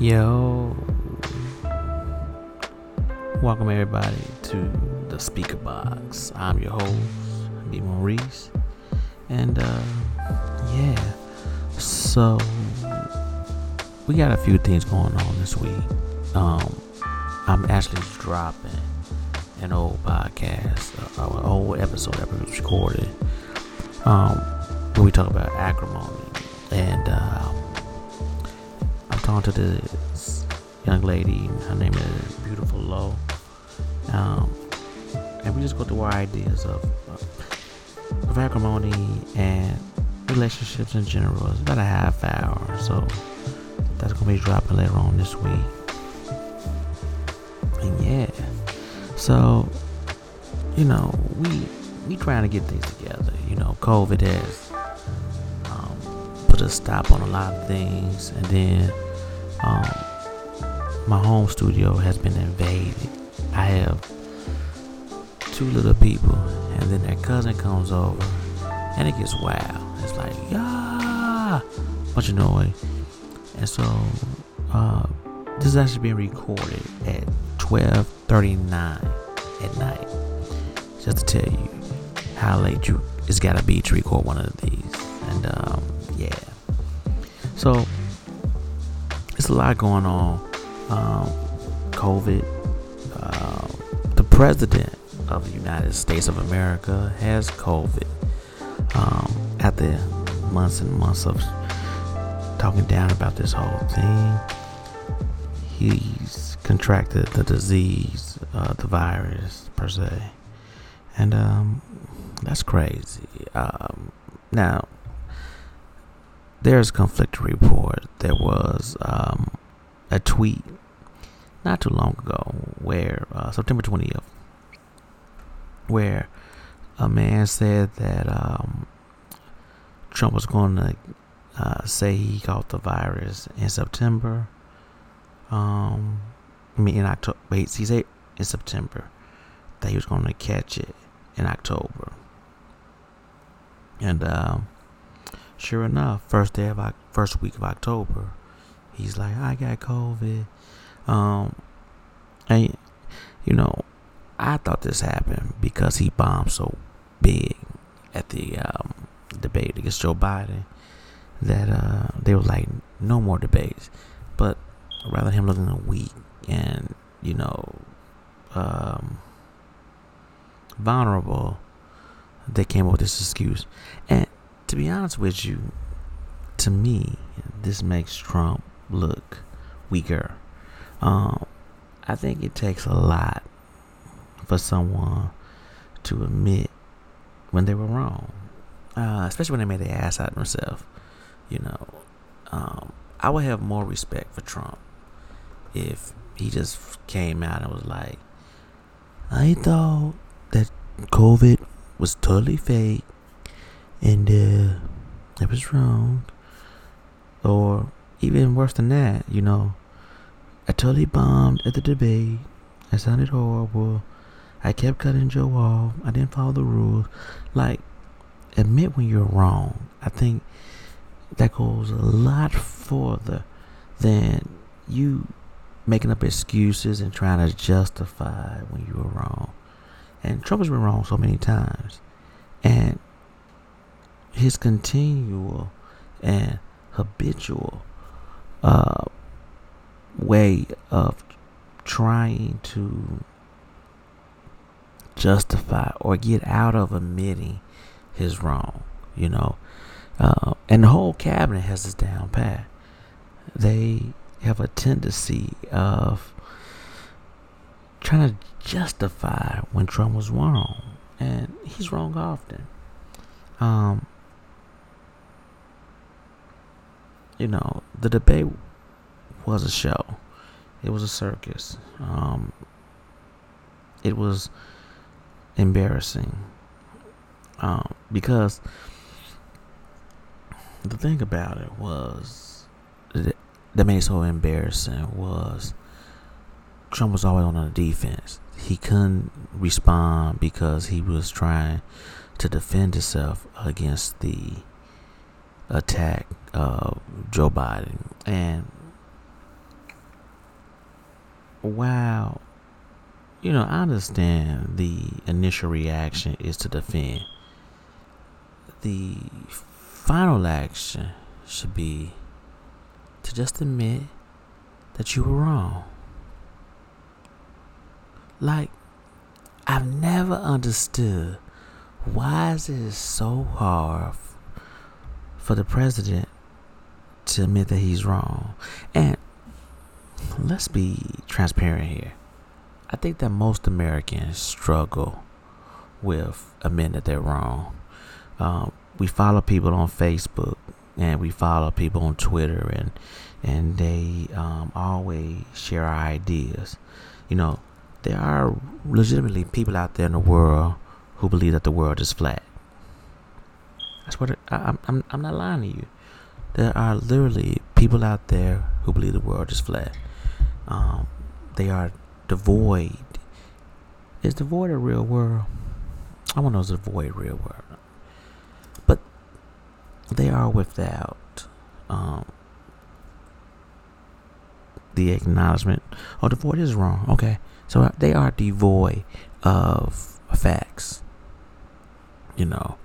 Yo, welcome everybody to the Speakerboxx. I'm your host, B. Maurice, and uh, yeah, so we got a few things going on this week. Um, I'm actually dropping an old podcast, uh, an old episode that was recorded, um, where we talk about acrimony, and um, I'm to this young lady. Her name is Beautiful Loe, um, and we just go through our ideas of, of acrimony and relationships in general. It's about a half hour, so that's gonna be dropping later on this week. And yeah, so you know we we trying to get things together. You know, COVID has um, put a stop on a lot of things, and then um, my home studio has been invaded. I have two little people, and then their cousin comes over, and it gets wild. It's like yeah, bunch of noise, and so uh, this is actually being recorded at 12:39 at night. Just to tell you how late you it's gotta be to record one of these, and um, yeah. So a lot going on. Um, COVID. Uh, the president of the United States of America has COVID. Um, after months and months of talking down about this whole thing, he's contracted the disease, uh, the virus per se, and um, that's crazy. Um, now, there's conflicting report. There was um, a tweet not too long ago where uh, September 20th, where a man said that um, Trump was going to uh, say he caught the virus in September. Um, I mean, in October. Wait, he said in September that he was going to catch it in October. And um, sure enough, first day of first week of October, he's like, I got COVID. Um, and you know, I thought this happened because he bombed so big at the um, debate against Joe Biden that uh, they were like, no more debates. But rather him looking weak and you know um, vulnerable, they came up with this excuse. And to be honest with you, to me, this makes Trump look weaker. Um, I think it takes a lot for someone to admit when they were wrong, uh, especially when they made their ass out of themselves. You know, um, I would have more respect for Trump if he just came out and was like, I thought that COVID was totally fake and uh, it was wrong. Or even worse than that, you know, I totally bombed at the debate. I sounded horrible. I kept cutting Joe off. I didn't follow the rules. Like, admit when you're wrong. I think that goes a lot further than you making up excuses and trying to justify when you were wrong. And Trump has been wrong so many times. And his continual and habitual uh, way of trying to justify or get out of admitting his wrong, you know. Uh, and the whole cabinet has this down pat. They have a tendency of trying to justify when Trump was wrong, and he's wrong often. Um, you know, the debate was a show. It was a circus. Um, it was embarrassing um, because the thing about it was that, that made it so embarrassing was Trump was always on the defense. He couldn't respond because he was trying to defend himself against the attack of Joe Biden. And while you know, I understand the initial reaction is to defend. The final action should be to just admit that you were wrong. Like, I've never understood why is it so hard for the president to admit that he's wrong. And let's be transparent here. I think that most Americans struggle with admitting that they're wrong. Um, we follow people on Facebook and we follow people on Twitter, and and they um, always share our ideas. You know, there are legitimately people out there in the world who believe that the world is flat. That's what I, I'm. I'm not lying to you. There are literally people out there who believe the world is flat. Um, they are devoid. Is the void a real world? I want to know is the void real world? But they are without um, the acknowledgement. Oh, the void is wrong. Okay, so uh, they are devoid of facts. You know,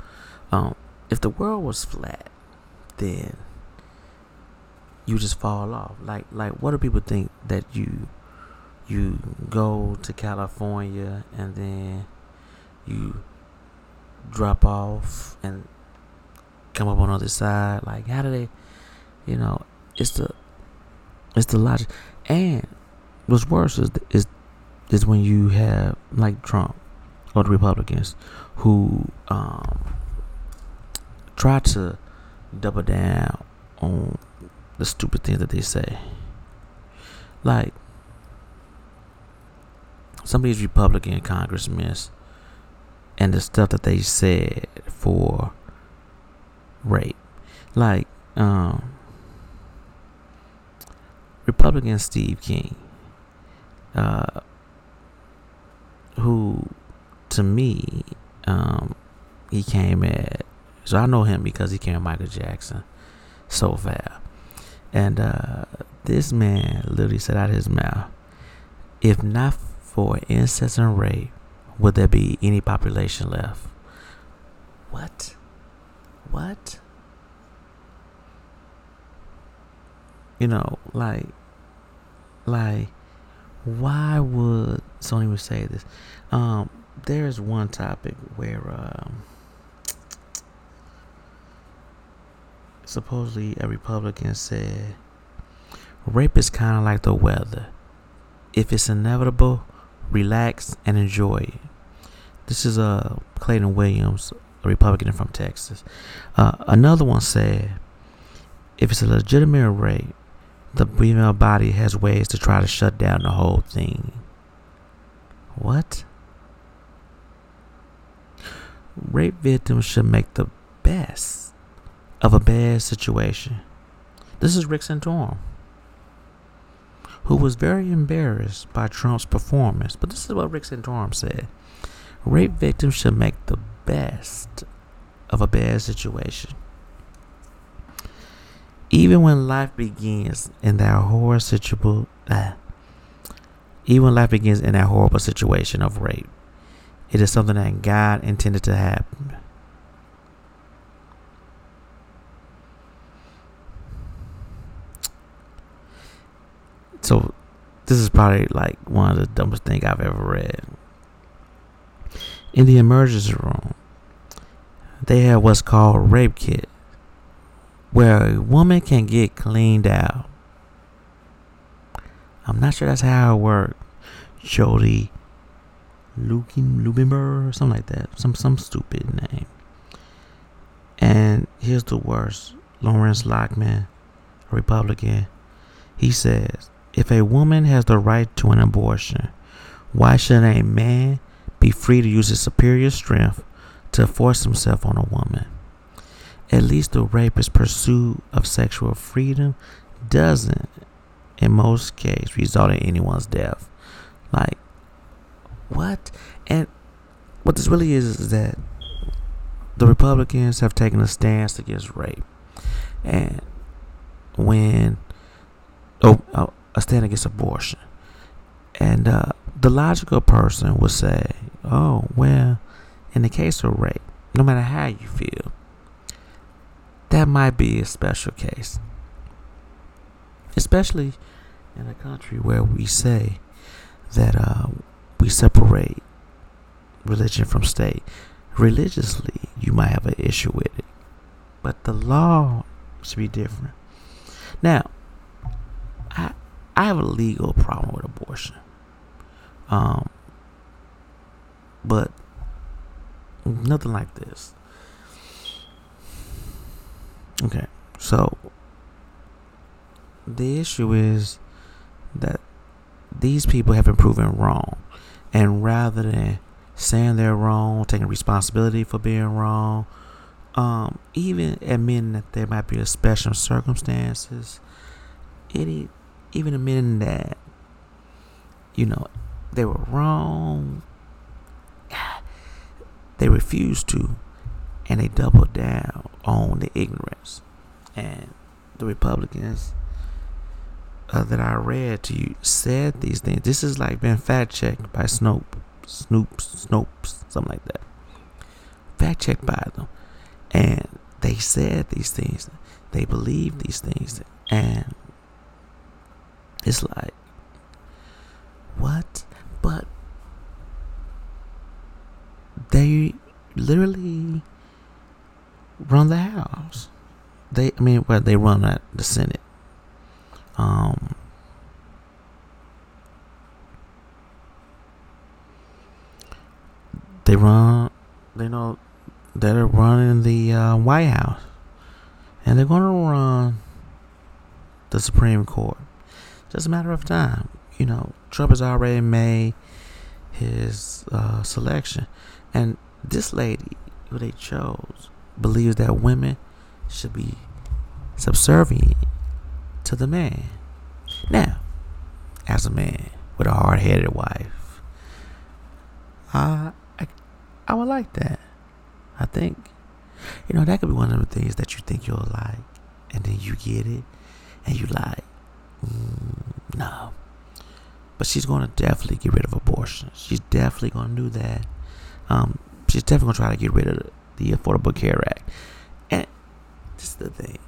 um, if the world was flat, then you just fall off. Like, like, what do people think that you? you go to California and then you drop off and come up on the other side. Like how do they you know, it's the it's the logic and what's worse is is is when you have like Trump or the Republicans who um try to double down on the stupid things that they say. Like some of these Republican congressmen and the stuff that they said for rape. Like, um, Republican Steve King, uh, who to me, um, he came at, so I know him because he came at Michael Jackson so fast. And uh, this man literally said out of his mouth, if not for incest and rape, would there be any population left? What? What? You know, like, like, why would Sony would say this? Um, there's one topic where um, supposedly a Republican said rape is kind of like the weather. If it's inevitable, relax and enjoy. This is uh, Clayton Williams, a Republican from Texas. Uh, another one said, if it's a legitimate rape, the female body has ways to try to shut down the whole thing. What? Rape victims should make the best of a bad situation. This is Rick Santorum who was very embarrassed by Trump's performance. But this is what Rick Santorum said Rape victims should make the best of a bad situation. Even when life begins in that horrible situation, uh, even life begins in that horrible situation of rape, it is something that God intended to happen. So this is probably like one of the dumbest things I've ever read. In the emergency room, they have what's called a rape kit, where a woman can get cleaned out. I'm not sure that's how it works. Jody Lukin Lubinberg or something like that. Some some stupid name. And here's the worst. Lawrence Lockman, a Republican, he says if a woman has the right to an abortion, why should a man be free to use his superior strength to force himself on a woman? At least the rapist's pursuit of sexual freedom doesn't, in most cases, result in anyone's death. Like, what? And what this really is is that the Republicans have taken a stance against rape. And when oh, oh a stand against abortion. And uh, the logical person would say, oh, well, in the case of rape, no matter how you feel, that might be a special case. Especially in a country where we say that uh, we separate religion from state. Religiously, you might have an issue with it, but the law should be different. Now, I have a legal problem with abortion. Um, but nothing like this. Okay, so the issue is that these people have been proven wrong, and rather than saying they're wrong, taking responsibility for being wrong, um, even admitting that there might be a special circumstances, it even admitting that you know they were wrong, they refused to, and they doubled down on the ignorance, and the Republicans uh, that I read to you said these things. This is like being fact checked by Snoop, Snoop, Snopes, something like that. Fact checked by them, and they said these things. They believe these things, and it's like what? But they literally run the house. They, I mean, well, they run at the Senate. Um, they run, they know they're running the uh, White House, and they're going to run the Supreme Court. Just a matter of time. You know, Trump has already made his uh, selection, and this lady who they chose believes that women should be subservient to the man. Now, as a man with a hard headed wife, I, I, I would like that. I think, you know, that could be one of the things that you think you'll like, and then you get it, and you like, no. But she's going to definitely get rid of abortion. She's definitely going to do that. Um, she's definitely going to try to get rid of the Affordable Care Act. And this is the thing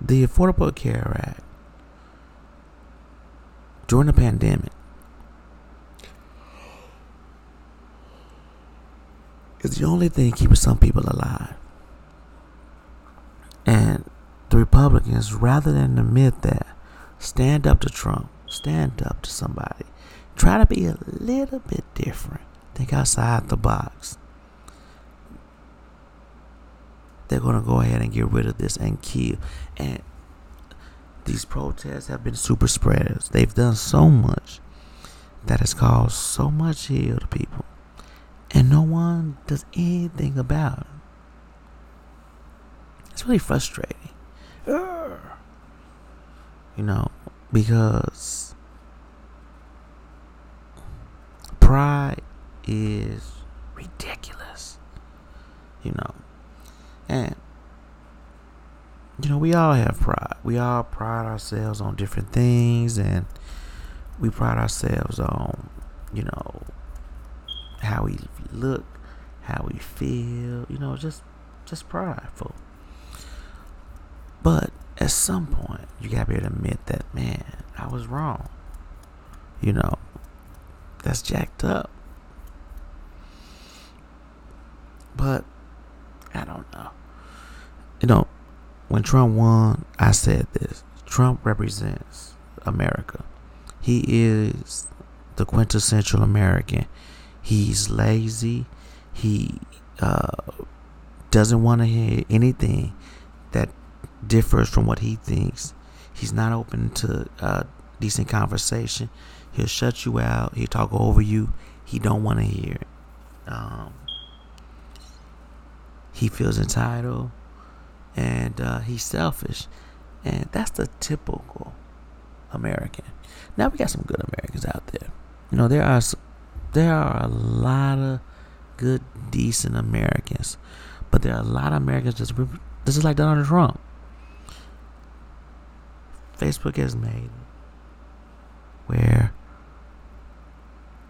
the Affordable Care Act during the pandemic is the only thing keeping some people alive. And the Republicans, rather than admit that, stand up to Trump, stand up to somebody, try to be a little bit different, think outside the box they're going to go ahead and get rid of this and kill. And these protests have been super spreaders. They've done so much that has caused so much ill to people. And no one does anything about it. It's really frustrating. You know, because pride is ridiculous. You know, and, you know, we all have pride. We all pride ourselves on different things, and we pride ourselves on, you know, how we look, how we feel, you know, just just prideful. But at some point, you gotta be able to admit that, man, I was wrong. You know, that's jacked up. But I don't know you know, when Trump won, I said this Trump represents America. He is the quintessential American. He's lazy. He uh, doesn't want to hear anything that differs from what he thinks. He's not open to uh, decent conversation. He'll shut you out. He'll talk over you. He don't want to hear. Um, he feels entitled and uh, he's selfish, and that's the typical American. Now we got some good Americans out there. You know there are there are a lot of good, decent Americans, but there are a lot of Americans just this is like Donald Trump. Facebook has made where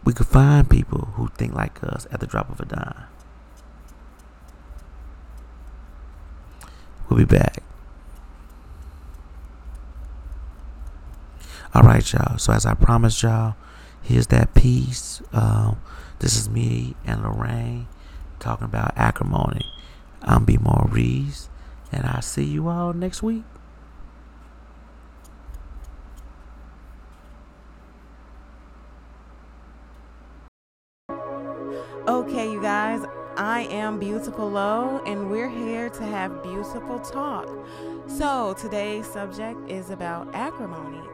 we could find people who think like us at the drop of a dime. We'll be back. All right, y'all. So as I promised y'all, here's that piece. Um, this is me and Lorraine talking about acrimony. I'm B. Maurice, and I'll see you all next week. Okay, you guys, I am Beautiful Loe, and we're here to have beautiful talk. So, today's subject is about acrimony.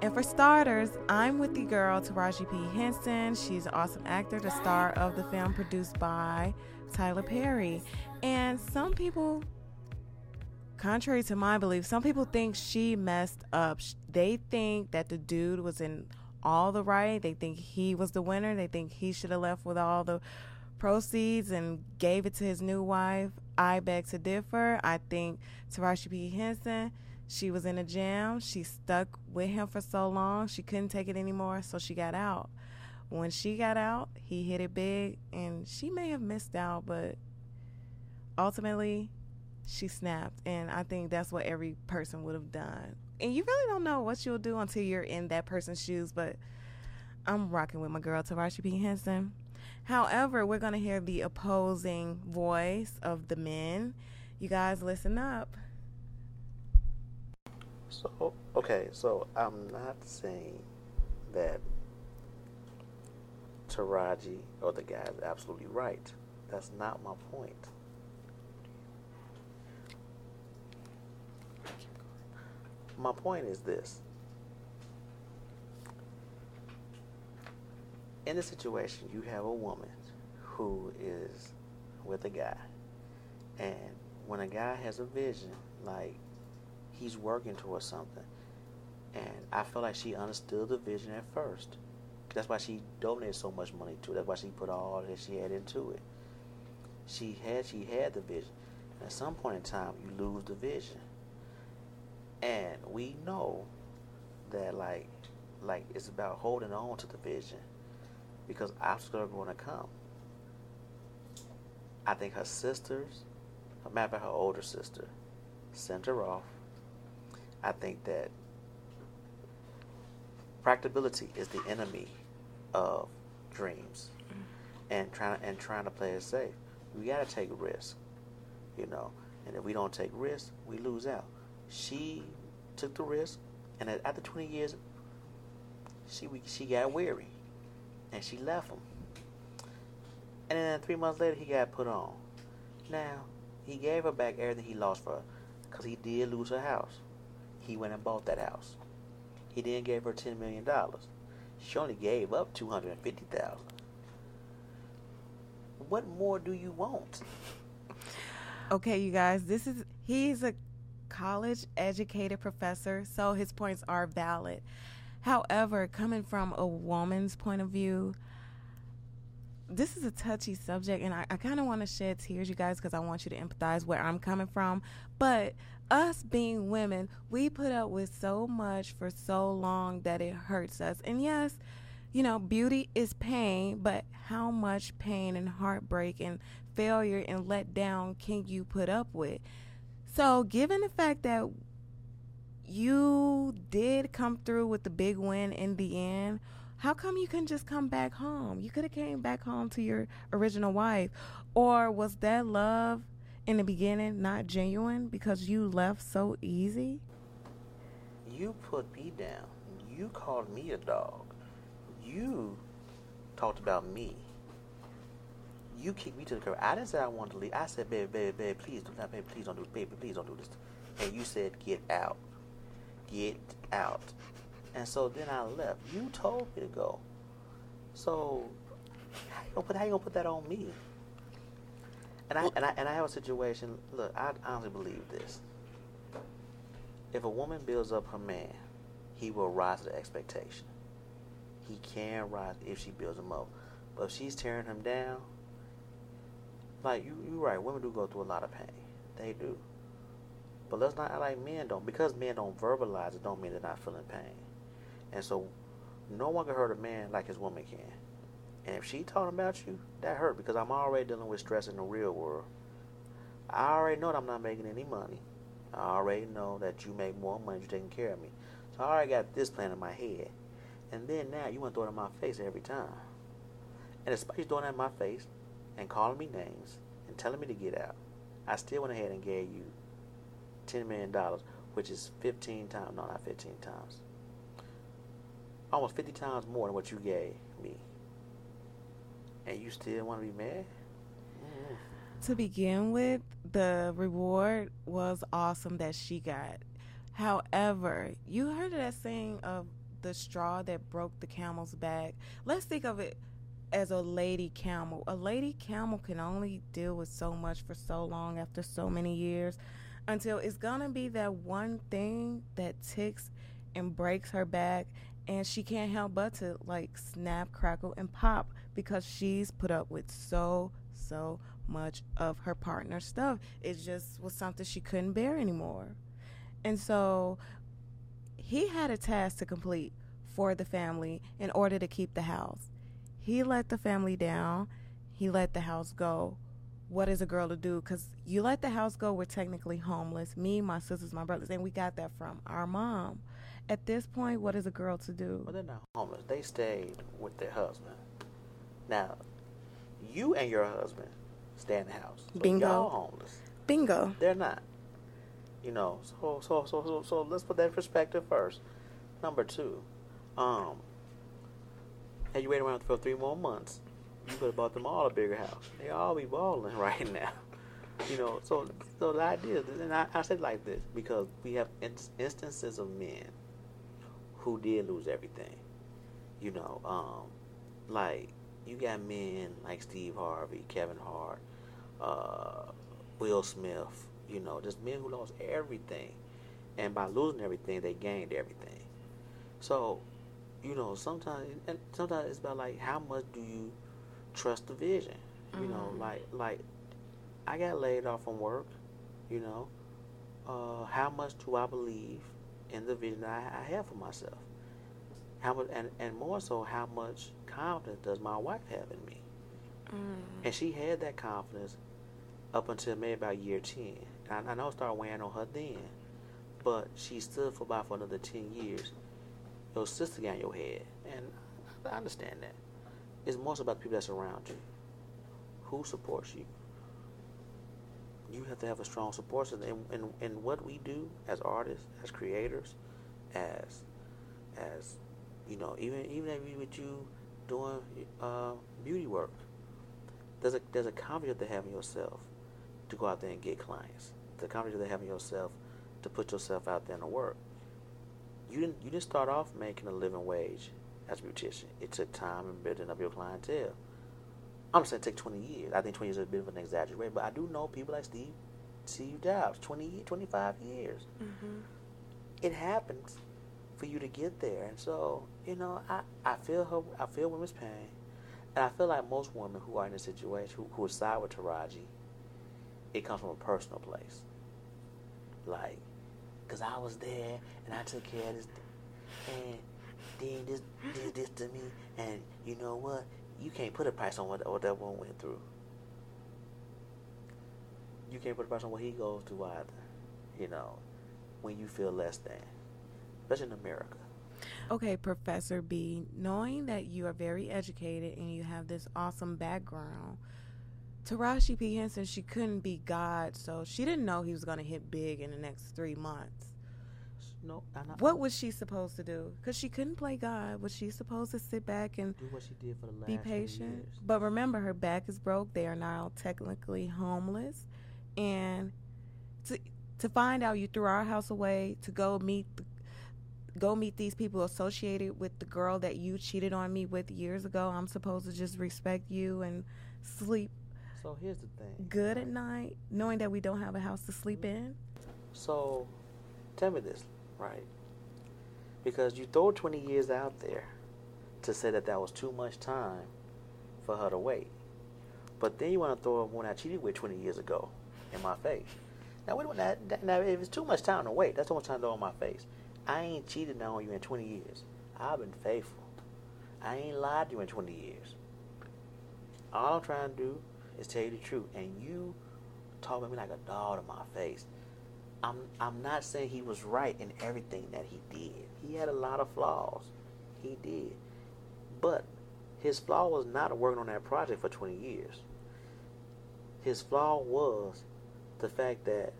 And for starters, I'm with the girl Taraji P. Henson. She's an awesome actor, the star of the film produced by Tyler Perry. And some people, contrary to my belief, some people think she messed up. They think that the dude was in all the right. They think he was the winner. They think he should have left with all the proceeds and gave it to his new wife. I beg to differ. I think Taraji P. Henson she was in a jam. She stuck with him for so long. She couldn't take it anymore, so she got out. When she got out, he hit it big, and she may have missed out, but ultimately, she snapped. And I think that's what every person would have done. And you really don't know what you'll do until you're in that person's shoes, but I'm rocking with my girl, Taraji P. Henson. However, we're to hear the opposing voice of the men. You guys, listen up. So okay, so I'm not saying that Taraji or the guy is absolutely right. That's not my point. My point is this. In a situation, you have a woman who is with a guy. And when a guy has a vision, like he's working towards something. And I feel like she understood the vision at first. That's why she donated so much money to it. That's why she put all that she had into it. She had she had the vision. And at some point in time you lose the vision. And we know that like like it's about holding on to the vision because obstacles are going to come. I think her sisters, a matter her older sister, sent her off I think that practicability is the enemy of dreams mm-hmm. and trying and trying to play it safe. We got to take a risk, you know. And if we don't take risks, we lose out. She took the risk, and after 20 years, she she got weary, and she left him. And then three months later, he got put on. Now he gave her back everything he lost for her, because he did lose her house he went and bought that house. He then gave her ten million dollars. She only gave up two hundred and fifty thousand. What more do you want? Okay, you guys, this is he's a college educated professor, so his points are valid. However, coming from a woman's point of view, this is a touchy subject, and I, I kind of want to shed tears, you guys, because I want you to empathize where I'm coming from. But us being women, we put up with so much for so long that it hurts us. And yes, you know, beauty is pain, but how much pain and heartbreak and failure and letdown can you put up with? So, given the fact that you did come through with the big win in the end, how come you couldn't just come back home? You could have came back home to your original wife. Or was that love in the beginning not genuine because you left so easy? You put me down. You called me a dog. You talked about me. You kicked me to the curb. I didn't say I wanted to leave. I said, baby, baby, baby, please do not, baby, please don't do this, baby, please don't do this. And you said, get out. Get out. And so then I left. You told me to go. So how you gonna put, how you gonna put that on me? And I, and I and I have a situation. Look, I honestly believe this. If a woman builds up her man, he will rise to the expectation. He can rise if she builds him up. But if she's tearing him down, like you, you're right. Women do go through a lot of pain. They do. But let's not act like men don't. Because men don't verbalize it, don't mean they're not feeling pain. And so, no one can hurt a man like his woman can. And if she talking about you, that hurt because I'm already dealing with stress in the real world. I already know that I'm not making any money. I already know that you make more money, you're taking care of me. So I already got this plan in my head. And then now you want to throw it in my face every time. And especially throwing it in my face and calling me names and telling me to get out. I still went ahead and gave you $10 million, which is 15 times, no, not 15 times. Almost 50 times more than what you gave me. And you still want to be mad? Mm-hmm. To begin with, the reward was awesome that she got. However, you heard of that saying of the straw that broke the camel's back. Let's think of it as a lady camel. A lady camel can only deal with so much for so long after so many years until it's gonna be that one thing that ticks and breaks her back and she can't help but to like snap, crackle, and pop because she's put up with so, so much of her partner's stuff. It just was something she couldn't bear anymore. And so he had a task to complete for the family in order to keep the house. He let the family down, he let the house go. What is a girl to do? Because you let the house go, we're technically homeless. Me, my sisters, my brothers, and we got that from our mom. At this point, what is a girl to do? Well, they're not homeless. They stayed with their husband. Now, you and your husband stay in the house. So Bingo. Y'all homeless. Bingo. They're not. You know, so so so so so let's put that in perspective first. Number two, um, had you waited around for three more months, you could have bought them all a bigger house. They all be balling right now. You know, so so the idea, and I, I said like this because we have in- instances of men who did lose everything. You know, um, like you got men like Steve Harvey, Kevin Hart, uh, Will Smith. You know, just men who lost everything, and by losing everything, they gained everything. So, you know, sometimes and sometimes it's about like how much do you trust the vision. You know, Mhm. like like I got laid off from work. You know, uh, how much do I believe in the vision that I, I have for myself? How much, and, and more so, how much confidence does my wife have in me? Mm. And she had that confidence up until maybe about year 10. And I, I know it started weighing on her then, but she stood for about for another 10 years. Your sister got in your head. And I understand that. It's more so about the people that surround you. Who supports you? You have to have a strong support system. And, and, and what we do as artists, as creators, as, as you know, even even with you doing uh, beauty work, there's a there's a confidence to have in yourself to go out there and get clients. The confidence to have in yourself to put yourself out there and work. You didn't you didn't start off making a living wage as a beautician. It took time and building up your clientele. I'm saying it take 20 years. I think 20 years is a bit of an exaggeration, but I do know people like Steve, Steve Jobs, 20, 25 years. Mm-hmm. It happens for you to get there, and so you know, I, I feel her, I feel women's pain, and I feel like most women who are in this situation, who, who side with Taraji, it comes from a personal place. Like, cause I was there and I took care of this, and then this did this to me, and you know what? You can't put a price on what, what that one went through. You can't put a price on what he goes through either. You know, when you feel less than, especially in America. Okay, Professor B, knowing that you are very educated and you have this awesome background, Taraji P. Henson, she couldn't be God, so she didn't know he was going to hit big in the next three months. No, not. What was she supposed to do? Because she couldn't play God. Was she supposed to sit back and do what she did for the last be patient? But remember, her back is broke. They are now technically homeless. And to, to find out you threw our house away to go meet the go meet these people associated with the girl that you cheated on me with years ago. I'm supposed to just respect you and sleep So here's the thing. good at night, knowing that we don't have a house to sleep mm-hmm. in. So, tell me this, right? Because you throw 20 years out there to say that that was too much time for her to wait. But then you want to throw one I cheated with 20 years ago in my face. Now, wait a minute. Now, if it's too much time to wait, that's too much time to throw in my face. I ain't cheated now on you in 20 years. I've been faithful. I ain't lied to you in 20 years. All I'm trying to do is tell you the truth. And you talk to me like a dog to my face. I'm I'm not saying he was right in everything that he did. He had a lot of flaws. He did. But his flaw was not working on that project for 20 years. His flaw was the fact that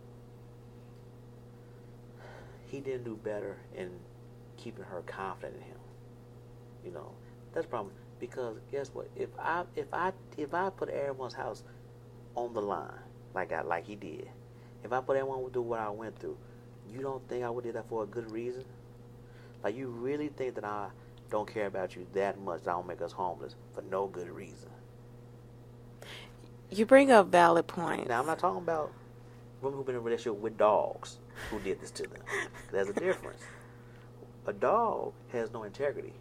he didn't do better in keeping her confident in him. You know, that's the problem. Because guess what? If I if I if I put everyone's house on the line like I like he did, if I put everyone through what I went through, you don't think I would do that for a good reason? Like you really think that I don't care about you that much that I don't make us homeless for no good reason? You bring up valid points. Now I'm not talking about women who've been in a relationship with dogs who did this to them. There's a difference. A dog has no integrity.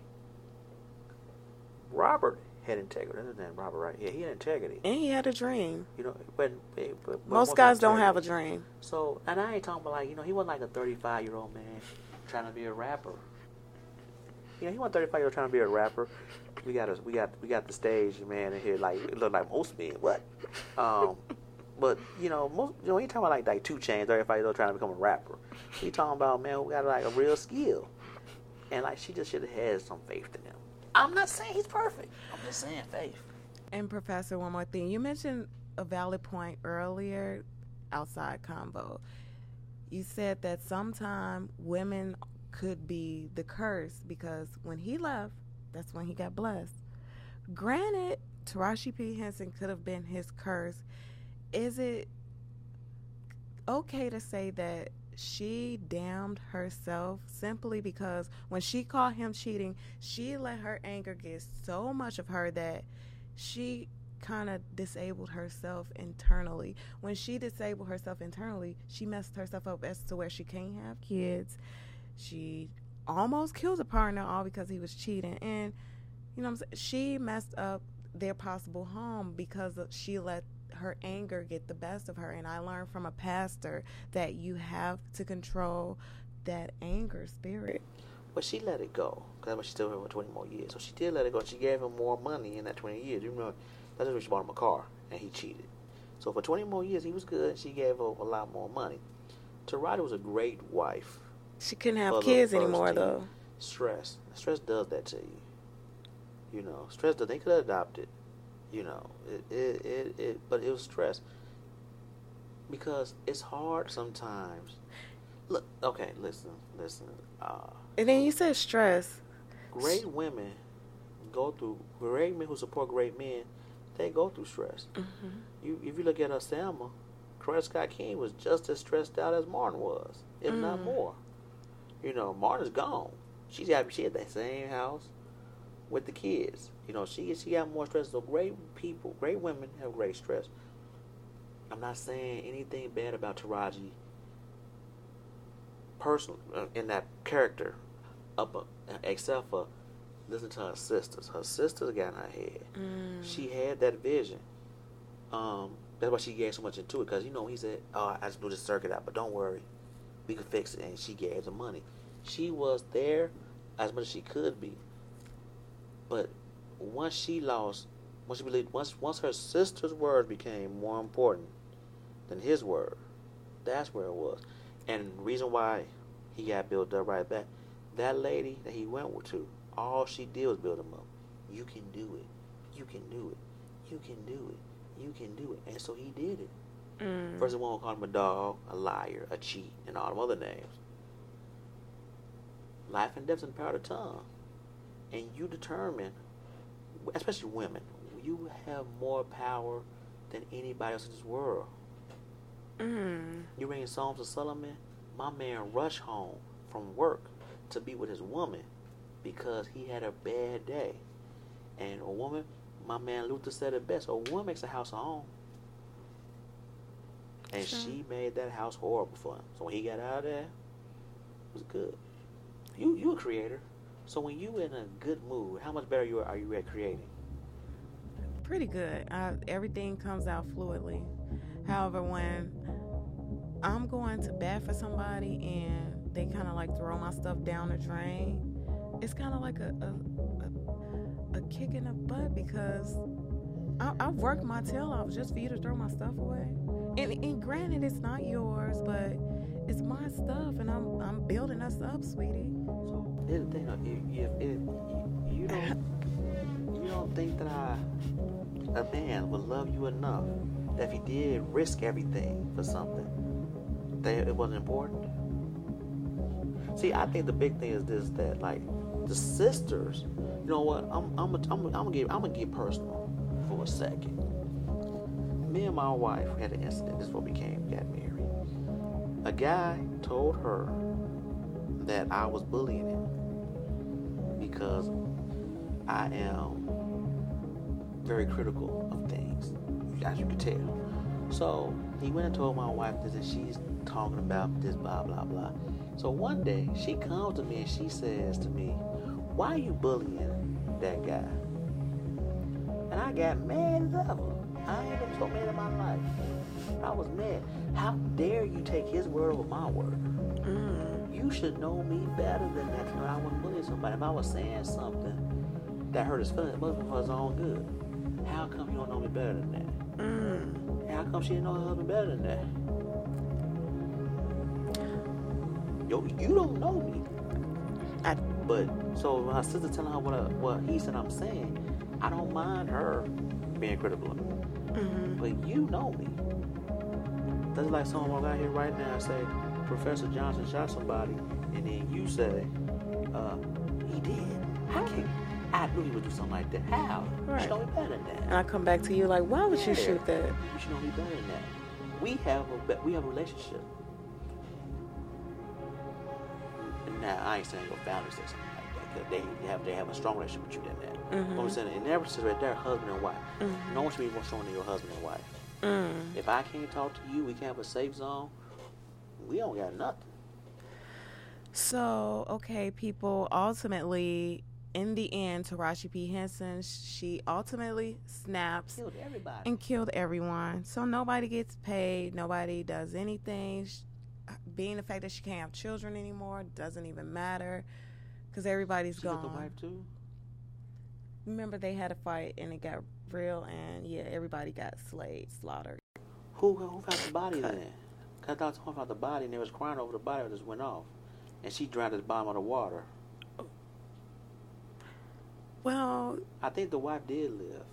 Robert had integrity. That's his name, Robert, right? Yeah, he had integrity. And he had a dream. You know, but, but, but most guys don't have a dream. So, and I ain't talking about like you know he wasn't like a 35 year old man trying to be a rapper. You know, he wasn't 35 year old trying to be a rapper. We got a, we got we got the stage man in here like it looked like most men. What? Um, but you know, most you know, he talking about like like 2 Chainz, 35 years old trying to become a rapper. He talking about man we got like a real skill, and like she just should have had some faith in him. I'm not saying he's perfect. I'm just saying faith. And Professor, one more thing. You mentioned a valid point earlier outside combo. You said that sometimes women could be the curse because when he left, that's when he got blessed. Granted, Taraji P. Henson could have been his curse. Is it okay to say that she damned herself simply because when she caught him cheating, she let her anger get so much of her that she kind of disabled herself internally. When she disabled herself internally, she messed herself up as to where she can't have kids. She almost killed a partner all because he was cheating. And, you know, she messed up their possible home because she let her anger get the best of her. And I learned from a pastor that you have to control that anger spirit. Well, she let it go because she still had for 20 more years. So she did let it go. She gave him more money in that 20 years. You know, that's when she bought him a car and he cheated. So for 20 more years, he was good. She gave him a lot more money. Taraji was a great wife. She couldn't have kids anymore, though. Stress. Stress does that to you. You know, stress does. They could have adopted you know, it, it, it, it, but it was stress because it's hard sometimes. Look, okay, listen, listen. Uh, and then you said stress. Great women go through. Great men who support great men, they go through stress. Mm-hmm. You, if you look at Selma, Coretta Scott King was just as stressed out as Martin was, if mm. not more. You know, Martin's gone. She's happy she had that same house with the kids. You know, she she got more stress. So great people, great women have great stress. I'm not saying anything bad about Taraji personally uh, in that character, up uh, except for listen to her sisters. Her sisters got in her head. Mm. She had that vision. Um, that's why she gave so much into it. Because you know, he said, "Oh, I just blew the circuit out, but don't worry, we can fix it." And she gave the money. She was there as much as she could be but once she lost, once she believed, once once her sister's word became more important than his word, that's where it was. And the reason why he got built up right back, that lady that he went to, all she did was build him up. You can do it. You can do it. You can do it. You can do it. And so he did it. Mm. First of all, called him a dog, a liar, a cheat, and all them other names. Life and death's in the power of the tongue and you determine, especially women, you have more power than anybody else in this world. Mm. You reading Songs of Solomon? My man rushed home from work to be with his woman because he had a bad day. And a woman, my man Luther said it best, a woman makes a house her own. And sure. she made that house horrible for him. So when he got out of there, it was good. You you a creator. So when you in a good mood, how much better you are, are you at creating? Pretty good. I, everything comes out fluidly. However, when I'm going to bat for somebody and they kind of like throw my stuff down the drain, it's kind of like a, a, a kick in the butt because I, I've worked my tail off just for you to throw my stuff away. And, and granted, it's not yours, but it's my stuff, and I'm I'm building us up, sweetie. So here's the thing: if, if, if you, don't you don't think that I a man would love you enough that if he did risk everything for something, that it wasn't important. See, I think the big thing is this: that like the sisters, you know what? I'm I'm I'm, I'm gonna get I'm gonna get personal for a second. Me and my wife had an incident. This is what we came got married. A guy told her that I was bullying him because I am very critical of things, as you can tell. So he went and told my wife this, and she's talking about this, blah blah blah. So one day she comes to me and she says to me, "Why are you bullying that guy?" And I got mad as ever. I ain't been so mad in my life. I was mad. How dare you take his word over my word? Mm. You should know me better than that You know I wouldn't bully somebody. If I was saying something that hurt his feelings, it must be for his own good. How come you don't know me better than that? Mm. How come she didn't know her husband better than that? Yo, you don't know me. I, But so my sister telling her what I, what he said I'm saying, I don't mind her being critical of me. mhm. But you know me. That's like someone walk out here right now and say Professor Johnson shot somebody, and then you say, uh, he did. I can't. I knew he would do something like that. How? You Right. should know me better than that. And I come back to you like, why would you shoot that? You should know me better than that. We have a we have a relationship. Now I ain't saying your family said something like that because they have they have a strong relationship with you than that. Mhm. I'm saying in that relationship right there, husband and wife. Mhm. No one should be more strong than your husband and wife. Mm. If I can't talk to you, we can't have a safe zone. We don't got nothing. So, okay, people, ultimately, in the end, Taraji P. Henson, she ultimately snaps Killed everybody. and killed everyone. So nobody gets paid, nobody does anything. Sh- Being the fact that she can't have children anymore doesn't even matter because everybody's she killed the gone. wife too. Remember, they had a fight and it got real, and yeah, everybody got slayed, slaughtered. Who who found the body Cut. then? I thought someone found the body and they was crying over the body that just went off, and she drowned at the bottom of the water. Well, I think the wife did live.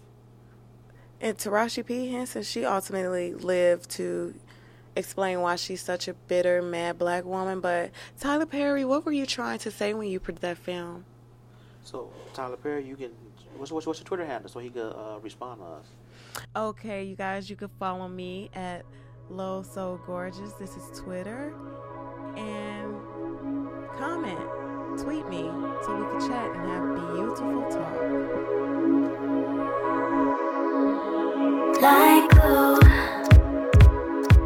And Taraji P. Henson, she ultimately lived to explain why she's such a bitter, mad black woman. But Tyler Perry, what were you trying to say when you produced that film? So Tyler Perry, you can what's what's, what's your Twitter handle so he could uh, respond to us. Okay, you guys, you can follow me at Low So Gorgeous. This is Twitter. And comment, tweet me so we can chat and have beautiful talk. Like glue,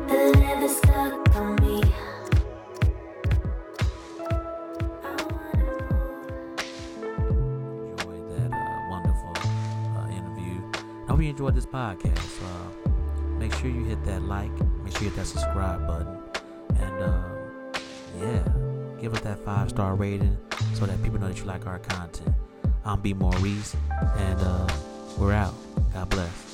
the never stuck on me. I. Enjoyed that uh, wonderful uh, interview. I hope you enjoyed this podcast. Uh, make sure you hit that like. Make sure you hit that subscribe button, and um, yeah, give us that five star rating so that people know that you like our content. I'm B Maurice, and uh, we're out. God bless.